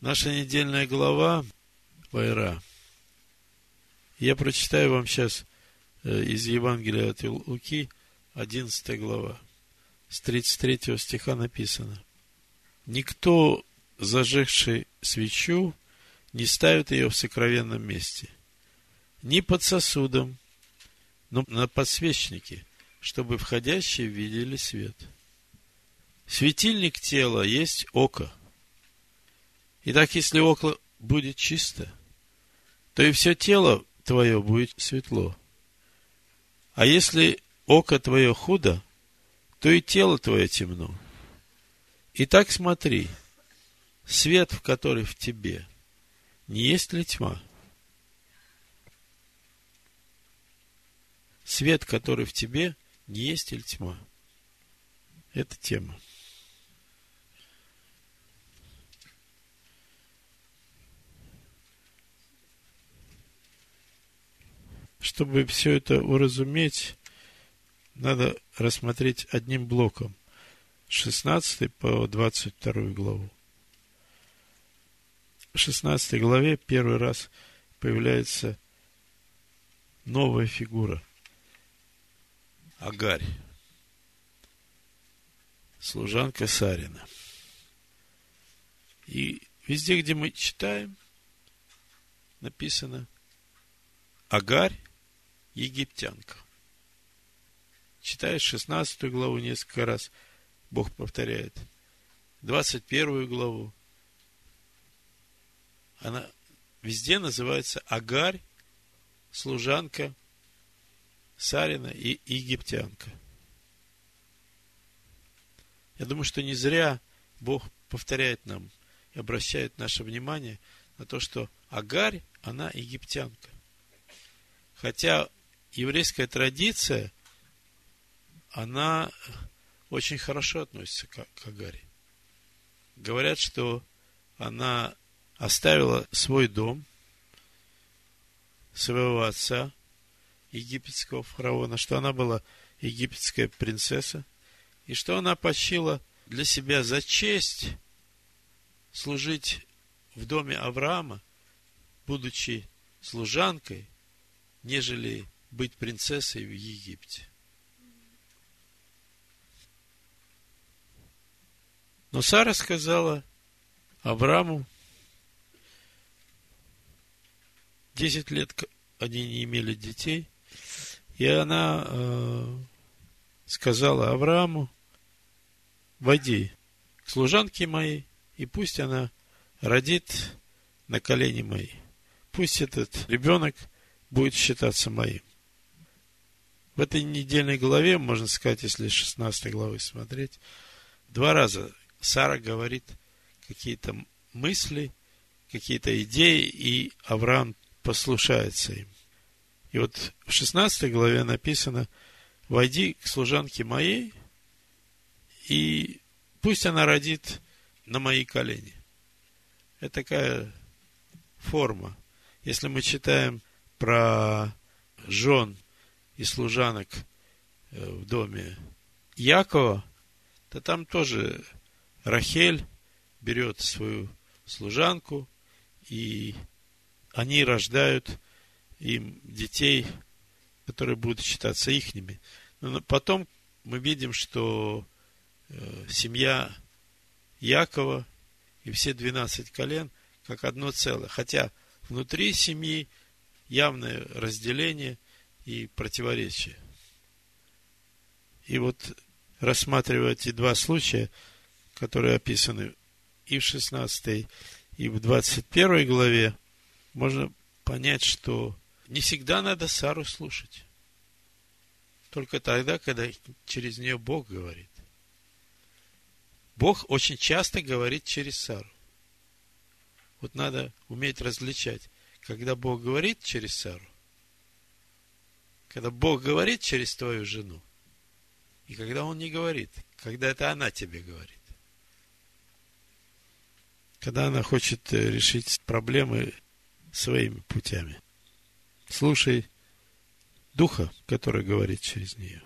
Наша недельная глава Вайра. Я прочитаю вам сейчас э, из Евангелия от Луки, 11 глава. С 33 стиха написано. Никто, зажегший свечу, не ставит ее в сокровенном месте. Ни под сосудом, но на подсвечнике, чтобы входящие видели свет. Светильник тела есть око. Итак, если око будет чисто, то и все тело твое будет светло. А если око твое худо, то и тело твое темно. Итак, смотри, свет, в который в тебе, не есть ли тьма? Свет, который в тебе, не есть ли тьма? Это тема. Чтобы все это уразуметь, надо рассмотреть одним блоком. 16 по 22 главу. В 16 главе первый раз появляется новая фигура. Агарь. Служанка Сарина. И везде, где мы читаем, написано Агарь египтянка. Читаешь 16 главу несколько раз, Бог повторяет. 21 главу. Она везде называется Агарь, служанка Сарина и египтянка. Я думаю, что не зря Бог повторяет нам и обращает наше внимание на то, что Агарь, она египтянка. Хотя еврейская традиция, она очень хорошо относится к, к Агаре. Говорят, что она оставила свой дом, своего отца, египетского фараона, что она была египетская принцесса, и что она почила для себя за честь служить в доме Авраама, будучи служанкой, нежели быть принцессой в Египте. Но Сара сказала Аврааму, десять лет они не имели детей, и она э, сказала Аврааму, войди к служанке моей, и пусть она родит на колени мои. Пусть этот ребенок будет считаться моим. В этой недельной главе, можно сказать, если 16 главы смотреть, два раза Сара говорит какие-то мысли, какие-то идеи, и Авраам послушается им. И вот в 16 главе написано, войди к служанке моей, и пусть она родит на мои колени. Это такая форма. Если мы читаем про жен и служанок э, в доме Якова, то там тоже Рахель берет свою служанку, и они рождают им детей, которые будут считаться ихними. Но потом мы видим, что э, семья Якова и все 12 колен как одно целое. Хотя внутри семьи явное разделение и противоречие. И вот рассматривая эти два случая, которые описаны и в 16 и в 21 главе, можно понять, что не всегда надо Сару слушать. Только тогда, когда через нее Бог говорит. Бог очень часто говорит через Сару. Вот надо уметь различать, когда Бог говорит через Сару, когда Бог говорит через твою жену, и когда Он не говорит, когда это она тебе говорит когда она хочет э, решить проблемы своими путями. Слушай Духа, который говорит через нее.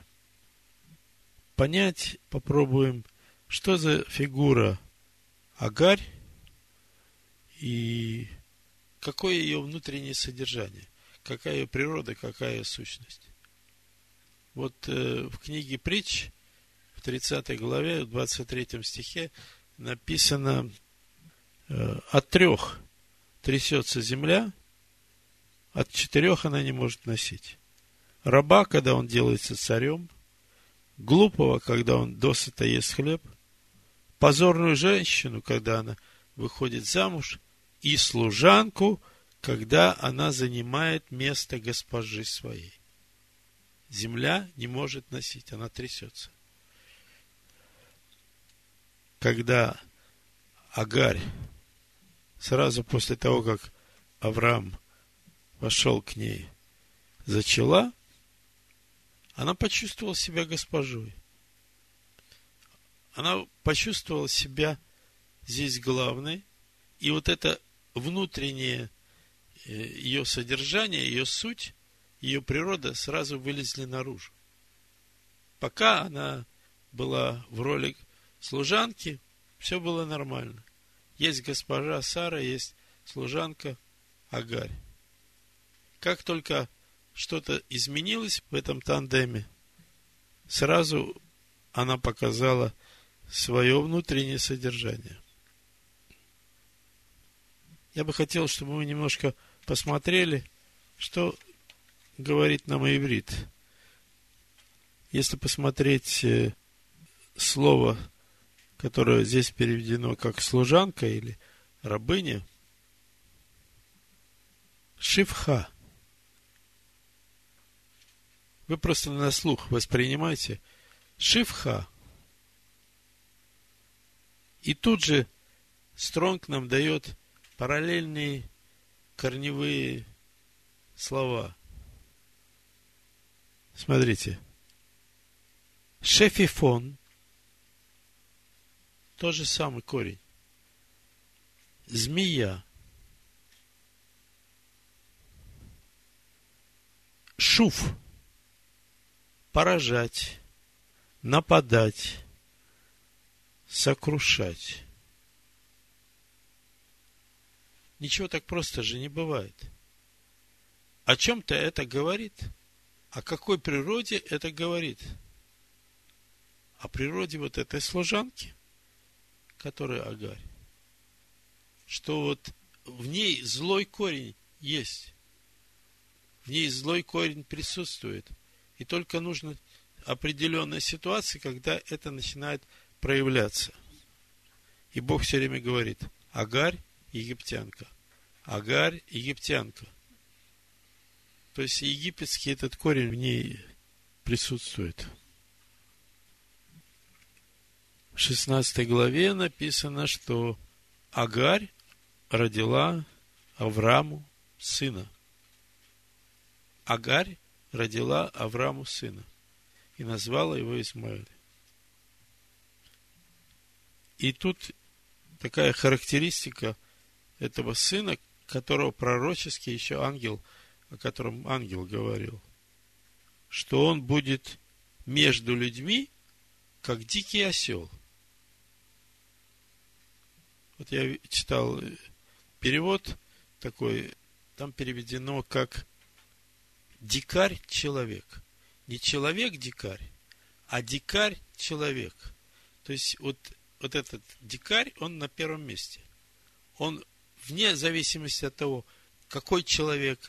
Понять попробуем, что за фигура Агарь и какое ее внутреннее содержание, какая ее природа, какая ее сущность. Вот э, в книге притч, в 30 главе, в 23 стихе написано э, от трех трясется земля, от четырех она не может носить. Раба, когда он делается царем, глупого, когда он досыта ест хлеб, позорную женщину, когда она выходит замуж, и служанку, когда она занимает место госпожи своей. Земля не может носить, она трясется. Когда Агарь, сразу после того, как Авраам вошел к ней, зачала, она почувствовала себя госпожой. Она почувствовала себя здесь главной, и вот это внутреннее ее содержание, ее суть, ее природа сразу вылезли наружу. Пока она была в роли служанки, все было нормально. Есть госпожа Сара, есть служанка Агарь. Как только что-то изменилось в этом тандеме, сразу она показала свое внутреннее содержание. Я бы хотел, чтобы мы немножко посмотрели, что говорит нам иврит. Если посмотреть э, слово, которое здесь переведено как служанка или рабыня, шифха. Вы просто на слух воспринимаете шифха. И тут же Стронг нам дает параллельные корневые слова. Смотрите. Шефифон. Тот же самый корень. Змея. Шуф. Поражать. Нападать. Сокрушать. Ничего так просто же не бывает. О чем-то это говорит. О какой природе это говорит? О природе вот этой служанки, которая Агарь. Что вот в ней злой корень есть. В ней злой корень присутствует. И только нужно определенная ситуация, когда это начинает проявляться. И Бог все время говорит, Агарь египтянка. Агарь – египтянка. То есть египетский этот корень в ней присутствует. В 16 главе написано, что Агарь родила Аврааму сына. Агарь родила Аврааму сына и назвала его Исмаиль. И тут такая характеристика этого сына, которого пророчески еще ангел, о котором ангел говорил, что он будет между людьми, как дикий осел. Вот я читал перевод такой, там переведено как дикарь-человек. Не человек-дикарь, а дикарь-человек. То есть вот, вот этот дикарь, он на первом месте. Он вне зависимости от того, какой человек,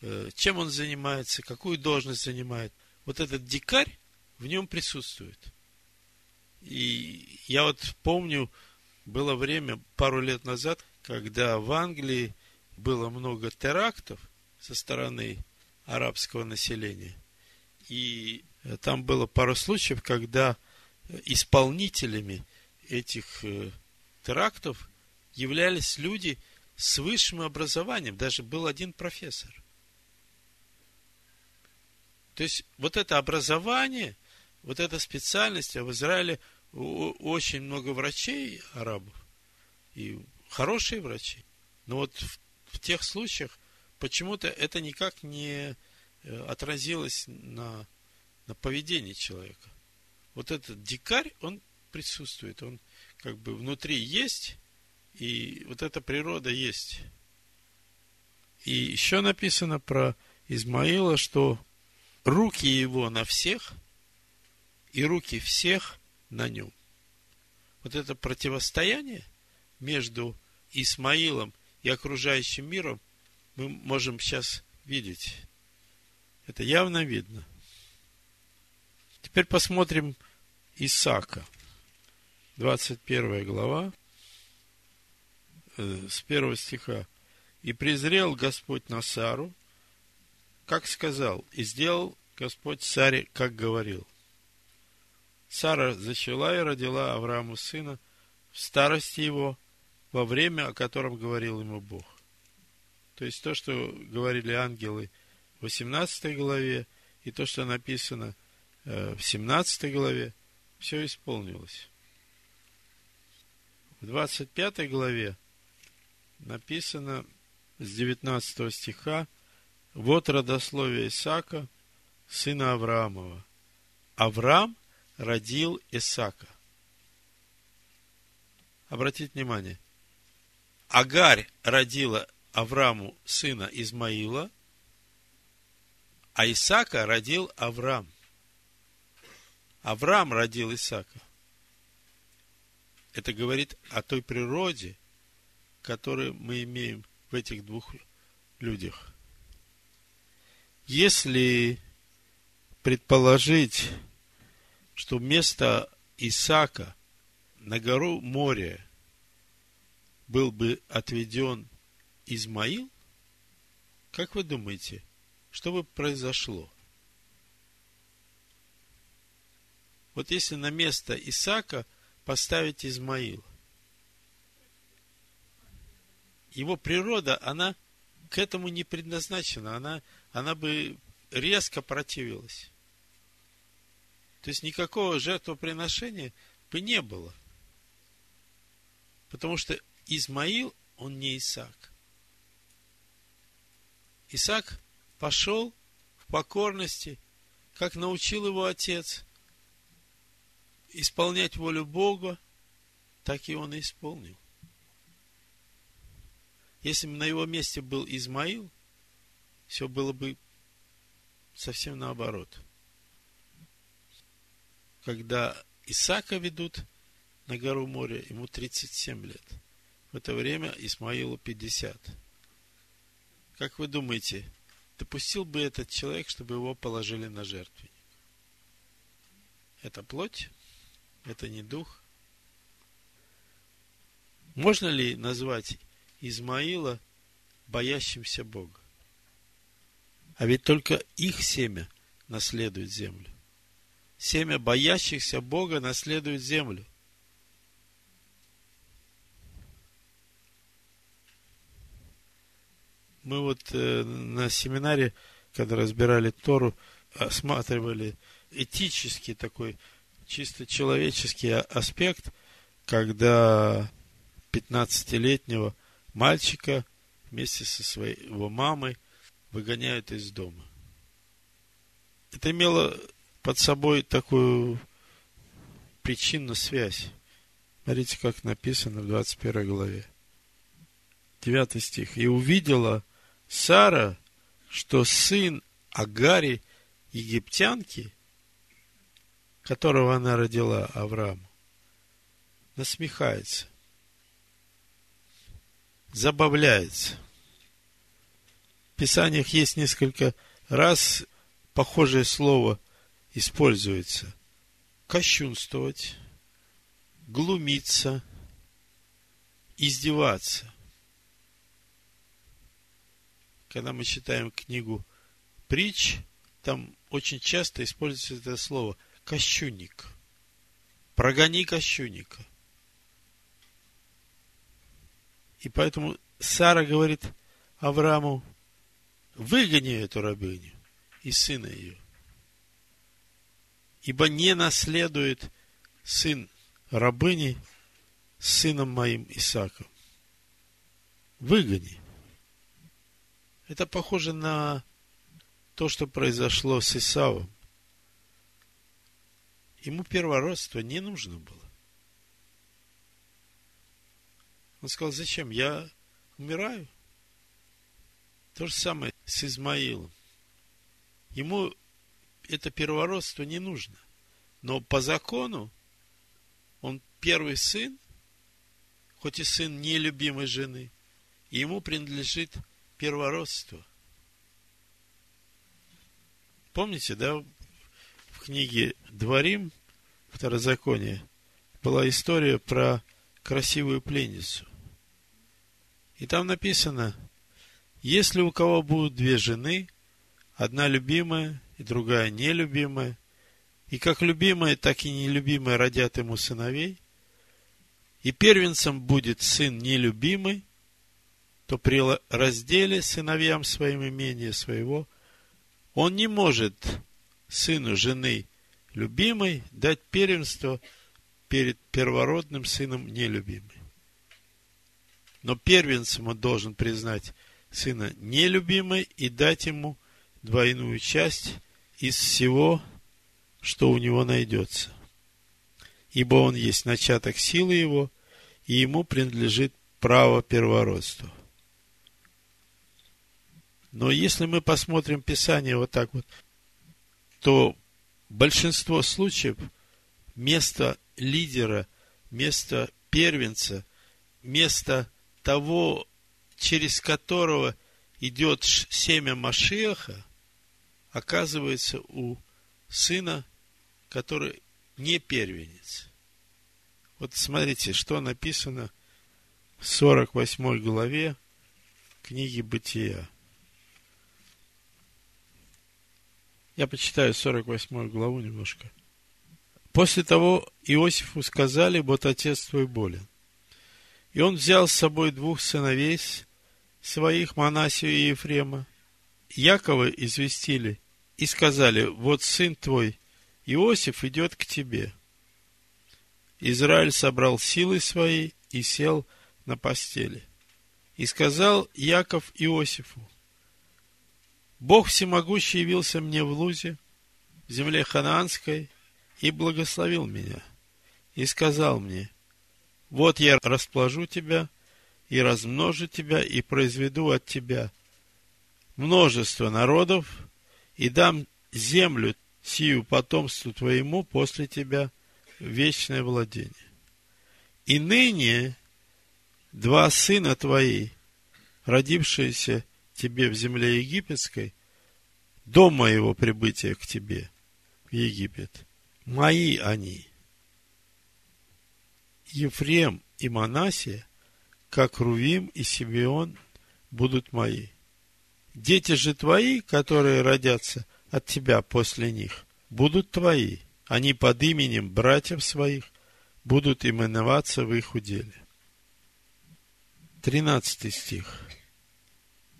э, чем он занимается, какую должность занимает, вот этот дикарь в нем присутствует. И я вот помню, было время пару лет назад, когда в Англии было много терактов со стороны арабского населения. И э, там было пару случаев, когда исполнителями этих э, терактов являлись люди с высшим образованием. Даже был один профессор. То есть, вот это образование, вот эта специальность, а в Израиле очень много врачей арабов, и хорошие врачи. Но вот в, в тех случаях почему-то это никак не э, отразилось на, на поведении человека. Вот этот дикарь, он присутствует, он как бы внутри есть, И вот эта природа есть. И еще написано про Измаила, что руки его на всех, и руки всех на нем. Вот это противостояние между Исмаилом и окружающим миром мы можем сейчас видеть. Это явно видно. Теперь посмотрим Исаака. 21 глава, э, с первого стиха. «И презрел Господь на Сару, как сказал, и сделал Господь Саре, как говорил. Сара зачала и родила Аврааму сына в старости его, во время, о котором говорил ему Бог. То есть то, что говорили ангелы в 18 главе, и то, что написано э, в 17 главе, все исполнилось. В 25 главе написано с 19 стиха вот родословие Исаака, сына Авраамова. Авраам родил Исаака. Обратите внимание. Агарь родила Аврааму сына Измаила, а Исаака родил Авраам. Авраам родил Исаака. Это говорит о той природе, которую мы имеем в этих двух людях. Если предположить, что вместо Исаака на гору моря был бы отведен Измаил, как вы думаете, что бы произошло? Вот если на место Исаака поставить Измаил, его природа, она к этому не предназначена, она она бы резко противилась. То есть никакого жертвоприношения бы не было. Потому что Измаил, он не Исаак. Исаак пошел в покорности, как научил его отец, исполнять волю Бога, так и он и исполнил. Если бы на его месте был Измаил, все было бы совсем наоборот. Когда Исаака ведут на гору моря, ему 37 лет. В это время Исмаилу 50. Как вы думаете, допустил бы этот человек, чтобы его положили на жертвенник? Это плоть? Это не дух? Можно ли назвать Измаила боящимся Бога? А ведь только их семя наследует землю. Семя боящихся Бога наследует землю. Мы вот э, на семинаре, когда разбирали Тору, осматривали этический такой, чисто человеческий аспект, когда 15-летнего мальчика вместе со своей его мамой выгоняют из дома. Это имело под собой такую причинную связь. Смотрите, как написано в 21 главе. 9 стих. «И увидела Сара, что сын Агари, египтянки, которого она родила Аврааму, насмехается, забавляется. Писаниях есть несколько раз похожее слово используется. Кощунствовать, глумиться, издеваться. Когда мы читаем книгу притч, там очень часто используется это слово кощунник. Прогони кощунника. И поэтому Сара говорит Аврааму, выгони эту рабыню и сына ее. Ибо не наследует сын рабыни с сыном моим Исаком. Выгони. Это похоже на то, что произошло с Исавом. Ему первородство не нужно было. Он сказал, зачем? Я умираю. То же самое с Измаилом. Ему это первородство не нужно. Но по закону он первый сын, хоть и сын нелюбимой жены, и ему принадлежит первородство. Помните, да, в книге Дворим, Второзаконие, была история про красивую пленницу. И там написано, если у кого будут две жены, одна любимая и другая нелюбимая, и как любимая, так и нелюбимая родят ему сыновей, и первенцем будет сын нелюбимый, то при разделе сыновьям своим имения своего он не может сыну жены любимой дать первенство перед первородным сыном нелюбимой. Но первенцем он должен признать сына нелюбимой и дать ему двойную часть из всего, что у него найдется. Ибо он есть начаток силы его, и ему принадлежит право первородства. Но если мы посмотрим Писание вот так вот, то большинство случаев место лидера, место первенца, место того, через которого идет семя Машеха, оказывается у сына, который не первенец. Вот смотрите, что написано в 48 главе книги Бытия. Я почитаю 48 главу немножко. После того Иосифу сказали, вот отец твой болен. И он взял с собой двух сыновей своих, Манасию и Ефрема. Якова известили и сказали, вот сын твой, Иосиф, идет к тебе. Израиль собрал силы свои и сел на постели. И сказал Яков Иосифу, Бог всемогущий явился мне в Лузе, в земле ханаанской, и благословил меня, и сказал мне, вот я расположу тебя, и размножу тебя, и произведу от тебя множество народов, и дам землю сию потомству твоему после тебя вечное владение. И ныне два сына твои, родившиеся тебе в земле египетской, до моего прибытия к тебе в Египет. Мои они. Ефрем и Манасия, как Рувим и Симеон, будут мои. Дети же твои, которые родятся от тебя после них, будут твои. Они под именем братьев своих будут именоваться в их уделе. Тринадцатый стих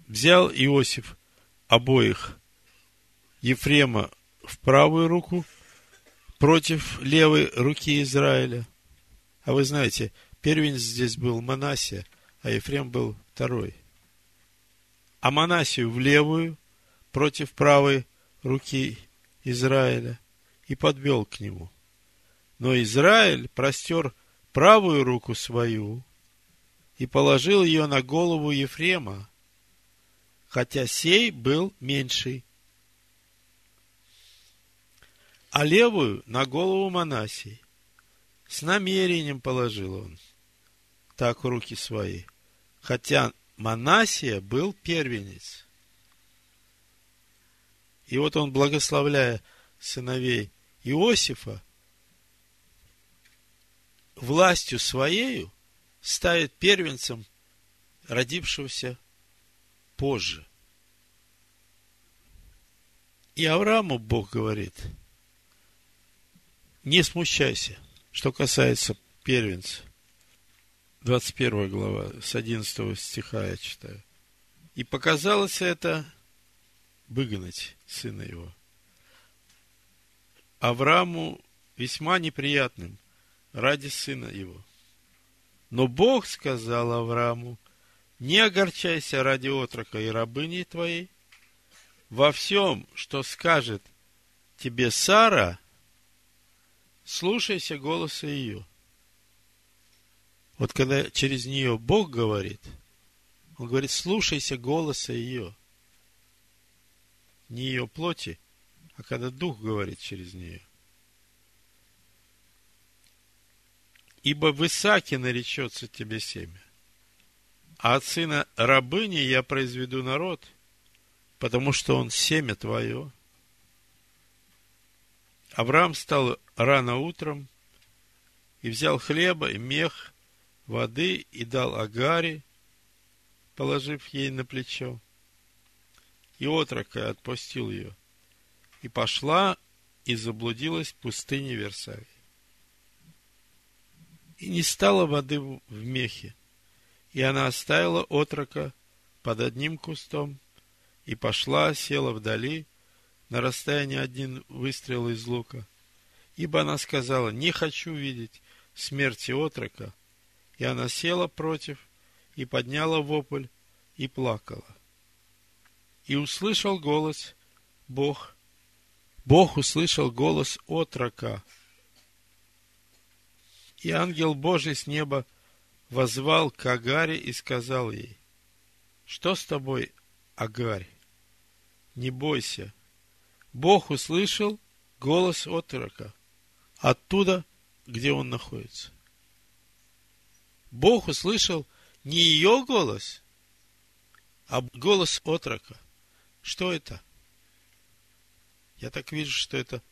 взял Иосиф обоих Ефрема в правую руку против левой руки Израиля. А вы знаете, первенец здесь был Манасия, а Ефрем был второй. А Манасию в левую против правой руки Израиля и подвел к нему. Но Израиль простер правую руку свою и положил ее на голову Ефрема, хотя сей был меньший. А левую на голову Манасии. С намерением положил он так руки свои, хотя Манасия был первенец. И вот он, благословляя сыновей Иосифа, властью своею ставит первенцем родившегося позже. И Аврааму Бог говорит, не смущайся, что касается первенца. 21 глава, с 11 стиха я читаю. И показалось это выгнать сына его. Аврааму весьма неприятным ради сына его. Но Бог сказал Аврааму, не огорчайся ради отрока и рабыни твоей. Во всем, что скажет тебе Сара, слушайся голоса ее. Вот когда через нее Бог говорит, Он говорит, слушайся голоса ее. Не ее плоти, а когда Дух говорит через нее. Ибо в Исааке наречется тебе семя, а от сына рабыни я произведу народ, потому что он семя твое. Авраам стал рано утром и взял хлеба и мех, воды и дал Агаре, положив ей на плечо. И отрока отпустил ее. И пошла и заблудилась в пустыне Версавии. И не стало воды в мехе, и она оставила отрока под одним кустом, и пошла, села вдали, на расстоянии один выстрел из лука, ибо она сказала, не хочу видеть смерти отрока, и она села против, и подняла вопль, и плакала. И услышал голос Бог. Бог услышал голос отрока. И ангел Божий с неба возвал к Агаре и сказал ей, что с тобой, Агарь? Не бойся. Бог услышал голос отрока оттуда, где он находится. Бог услышал не ее голос, а голос отрока. Что это? Я так вижу, что это,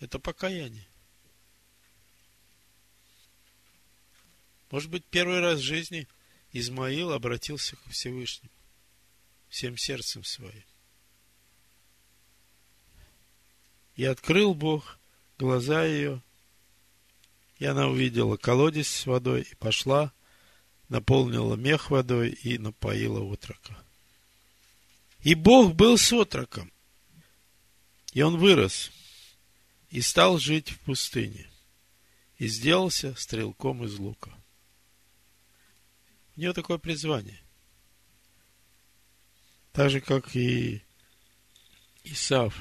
это покаяние. Может быть, первый раз в жизни Измаил обратился к Всевышнему всем сердцем своим. И открыл Бог глаза ее, и она увидела колодец с водой, и пошла, наполнила мех водой и напоила отрока. И Бог был с отроком, и он вырос, и стал жить в пустыне, и сделался стрелком из лука. У него такое призвание. Так же, как и Исав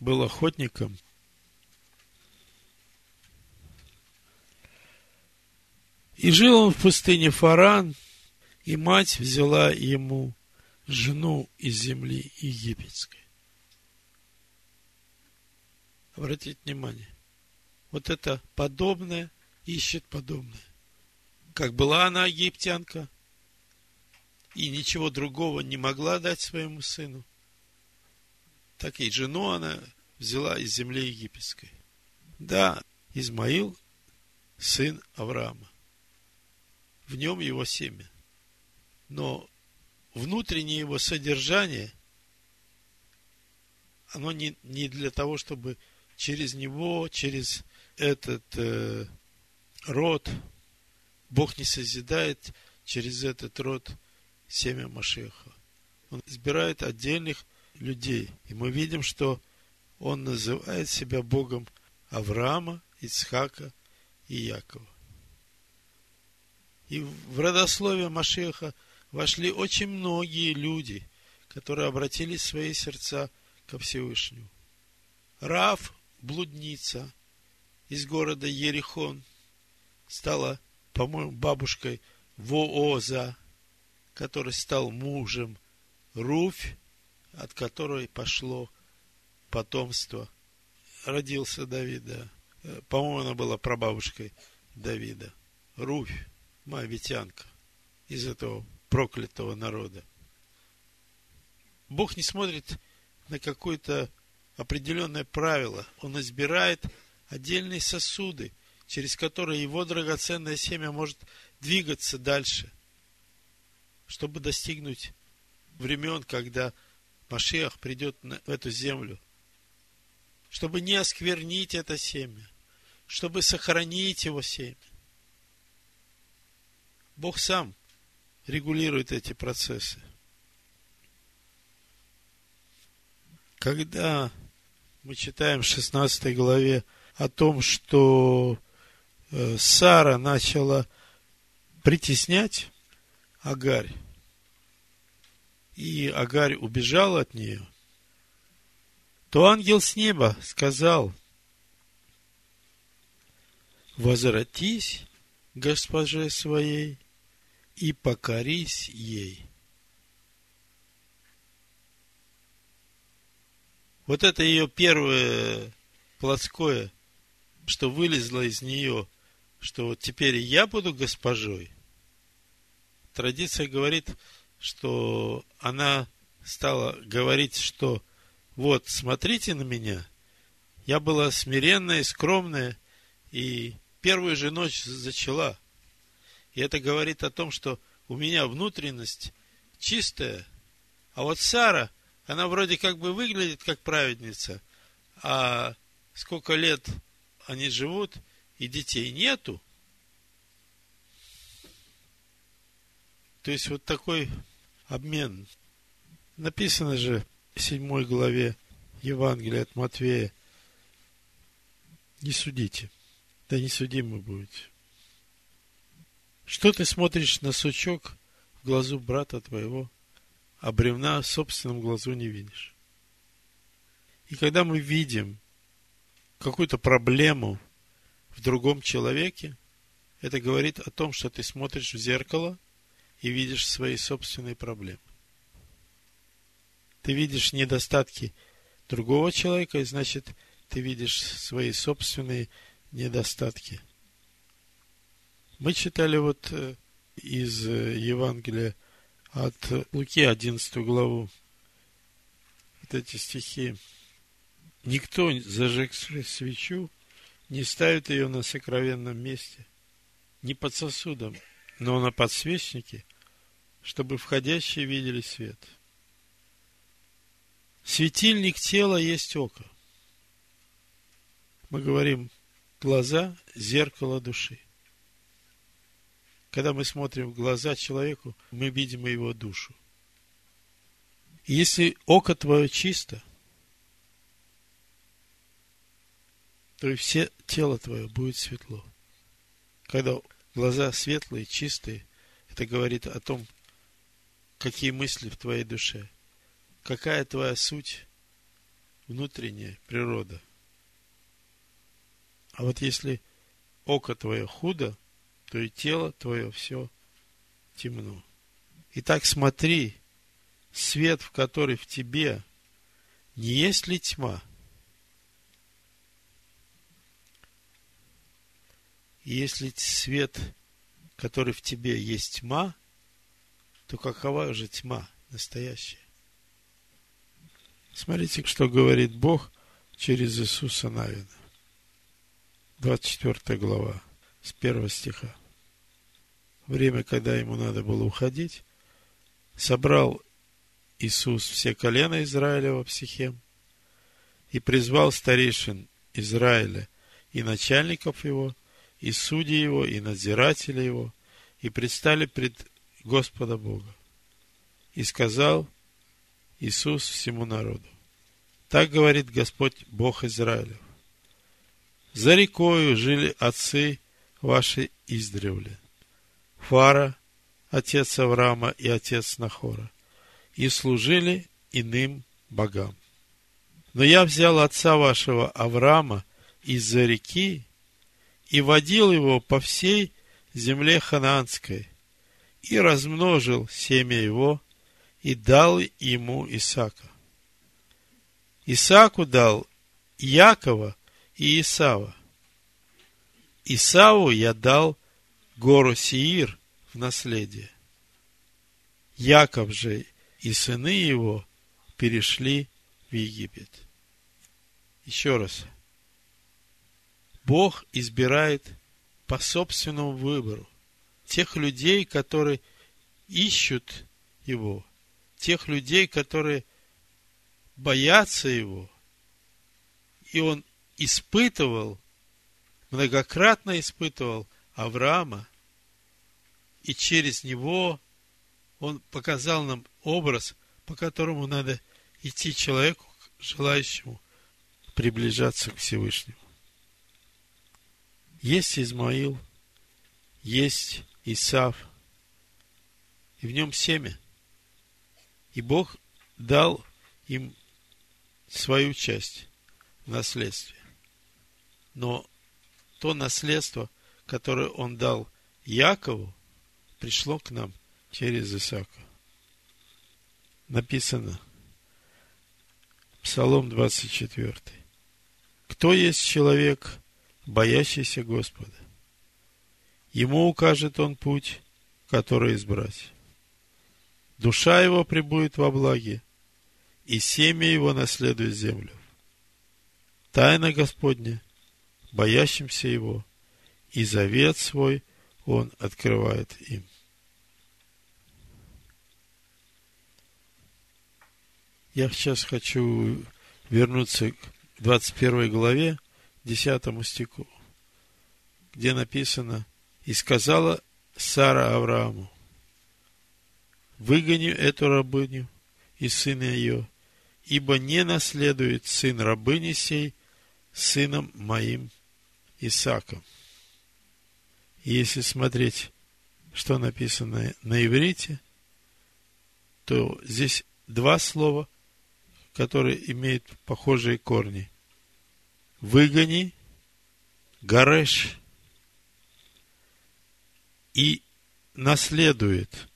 был охотником – И жил он в пустыне Фаран, и мать взяла ему жену из земли египетской. Обратите внимание, вот это подобное ищет подобное. Как была она египтянка, и ничего другого не могла дать своему сыну, так и жену она взяла из земли египетской. Да, Измаил, сын Авраама в нем его семя. Но внутреннее его содержание, оно не, не для того, чтобы через него, через этот э, род, Бог не созидает через этот род семя Машеха. Он избирает отдельных людей. И мы видим, что он называет себя Богом Авраама, Ицхака и Якова. И в родословие Машеха вошли очень многие люди, которые обратились свои сердца ко Всевышнему. Рав, блудница из города Ерихон, стала, по-моему, бабушкой Вооза, который стал мужем Руфь, от которой пошло потомство. Родился Давида. По-моему, она была прабабушкой Давида. Руфь моавитянка из этого проклятого народа. Бог не смотрит на какое-то определенное правило. Он избирает отдельные сосуды, через которые его драгоценное семя может двигаться дальше, чтобы достигнуть времен, когда Машиах придет в эту землю, чтобы не осквернить это семя, чтобы сохранить его семя. Бог сам регулирует эти процессы. Когда мы читаем в 16 главе о том, что э, Сара начала притеснять Агарь, и Агарь убежала от нее, то ангел с неба сказал, возвратись госпоже своей и покорись ей. Вот это ее первое плотское, что вылезло из нее, что вот теперь я буду госпожой. Традиция говорит, что она стала говорить, что вот, смотрите на меня, я была смиренная, скромная, и первую же ночь зачала. И это говорит о том, что у меня внутренность чистая, а вот Сара, она вроде как бы выглядит как праведница, а сколько лет они живут, и детей нету. То есть вот такой обмен. Написано же в седьмой главе Евангелия от Матвея, не судите, да не судимы будете. Что ты смотришь на сучок в глазу брата твоего, а бревна в собственном глазу не видишь? И когда мы видим какую-то проблему в другом человеке, это говорит о том, что ты смотришь в зеркало и видишь свои собственные проблемы. Ты видишь недостатки другого человека, и значит, ты видишь свои собственные недостатки. Мы читали вот э, из э, Евангелия от Луки 11 главу вот эти стихи. Никто, зажегший свечу, не ставит ее на сокровенном месте, не под сосудом, но на подсвечнике, чтобы входящие видели свет. Светильник тела есть око. Мы говорим глаза – зеркало души. Когда мы смотрим в глаза человеку, мы видим его душу. Если око твое чисто, то и все тело твое будет светло. Когда глаза светлые, чистые, это говорит о том, какие мысли в твоей душе, какая твоя суть, внутренняя природа. А вот если око твое худо, то и тело твое все темно. Итак, смотри, свет, в который в тебе, не есть ли тьма? Если свет, который в тебе есть тьма, то какова же тьма настоящая? Смотрите, что говорит Бог через Иисуса Навина. 24 глава с первого стиха. Время, когда ему надо было уходить, собрал Иисус все колена Израилева в Сихем и призвал старейшин Израиля и начальников его, и судей его, и надзирателя его, и предстали пред Господа Бога. И сказал Иисус всему народу, так говорит Господь Бог Израилев. За рекою жили отцы ваши издревле. Фара, отец Авраама и отец Нахора, и служили иным богам. Но я взял отца вашего Авраама из-за реки и водил его по всей земле ханаанской, и размножил семя его, и дал ему Исаака. Исааку дал Якова и Исава, Исаву я дал гору Сиир в наследие. Яков же и сыны его перешли в Египет. Еще раз. Бог избирает по собственному выбору тех людей, которые ищут Его, тех людей, которые боятся Его. И Он испытывал многократно испытывал Авраама, и через него он показал нам образ, по которому надо идти человеку, желающему приближаться к Всевышнему. Есть Измаил, есть Исав, и в нем семя. И Бог дал им свою часть в. Но то наследство, которое он дал Якову пришло к нам через Исаака. Написано, Псалом 24. Кто есть человек, боящийся Господа? Ему укажет он путь, который избрать. Душа его пребудет во благе, и семя его наследует землю. Тайна Господня, боящимся его, и завет свой он открывает им. Я сейчас хочу вернуться к 21 главе, 10 стиху, где написано «И сказала Сара Аврааму, выгоню эту рабыню и сына ее, ибо не наследует сын рабыни сей сыном моим Исаком». Если смотреть, что написано на иврите, то здесь два слова, которые имеют похожие корни. Выгони, гареш и наследует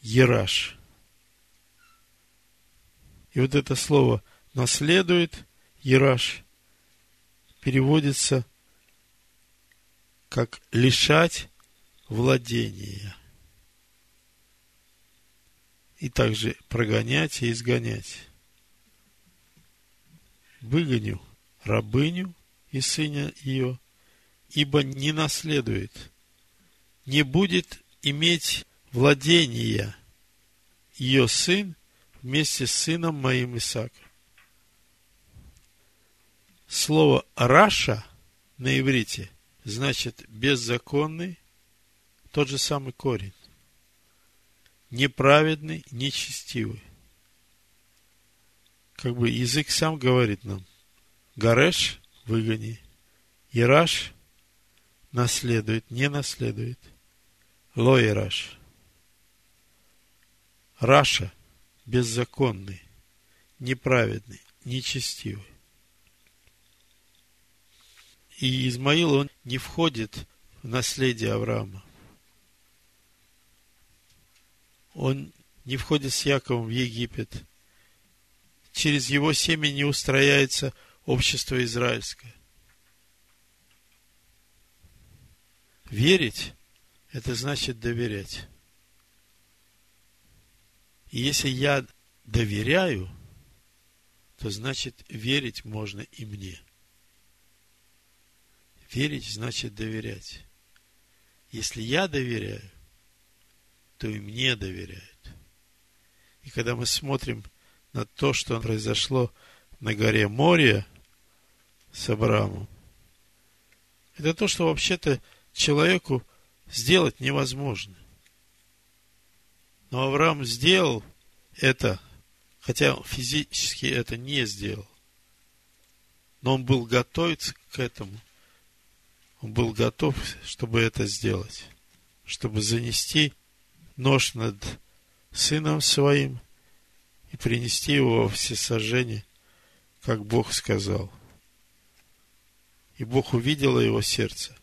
Ераш. И вот это слово наследует Ераш переводится как лишать владения. И также прогонять и изгонять. Выгоню рабыню и сына ее, ибо не наследует, не будет иметь владения ее сын вместе с сыном моим Исааком. Слово «раша» на иврите – значит беззаконный, тот же самый корень. Неправедный, нечестивый. Как бы язык сам говорит нам. Гареш выгони. Ираш наследует, не наследует. Ло Ираш. Раша беззаконный, неправедный, нечестивый. И Измаил, он не входит в наследие Авраама. Он не входит с Яковом в Египет. Через его семя не устрояется общество израильское. Верить – это значит доверять. И если я доверяю, то значит верить можно и мне – Верить значит доверять. Если я доверяю, то и мне доверяют. И когда мы смотрим на то, что произошло на горе Мория с Авраамом, это то, что вообще-то человеку сделать невозможно. Но Авраам сделал это, хотя физически это не сделал. Но он был готов к этому – он был готов, чтобы это сделать, чтобы занести нож над сыном своим и принести его во всесожжение, как Бог сказал. И Бог увидел его сердце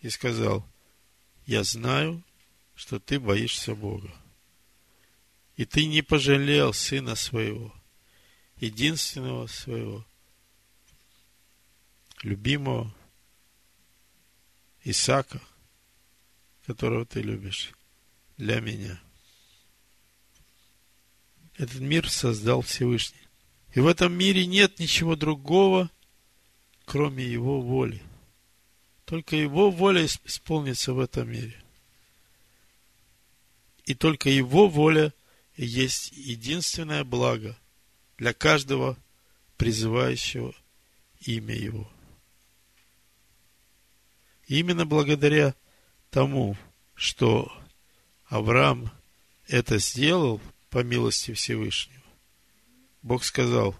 и сказал, я знаю, что ты боишься Бога. И ты не пожалел сына своего, единственного своего, любимого, Исаака, которого ты любишь, для меня. Этот мир создал Всевышний. И в этом мире нет ничего другого, кроме Его воли. Только Его воля исполнится в этом мире. И только Его воля есть единственное благо для каждого призывающего имя Его именно благодаря тому, что Авраам это сделал по милости Всевышнего, Бог сказал,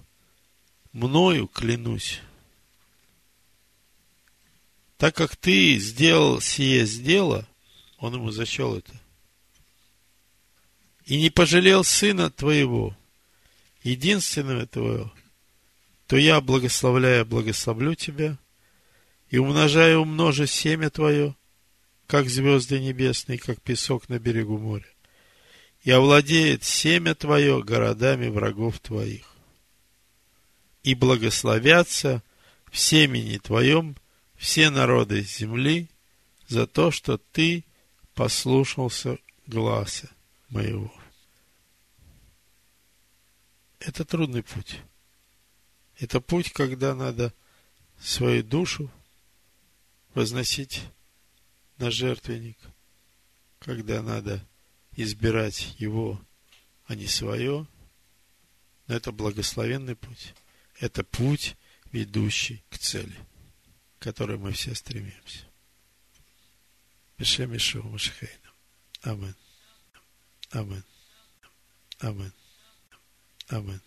мною клянусь, так как ты сделал сие дело, он ему зачел это, и не пожалел сына твоего, единственного твоего, то я, благословляя, благословлю тебя – и умножая умножи семя твое, как звезды небесные, как песок на берегу моря. И овладеет семя твое городами врагов твоих. И благословятся в семени твоем все народы земли за то, что ты послушался гласа моего. Это трудный путь. Это путь, когда надо свою душу возносить на жертвенник, когда надо избирать его, а не свое. Но это благословенный путь. Это путь, ведущий к цели, к которой мы все стремимся. Бешем Ишуа Машхейна. Амин. Амин. Амин. Амин.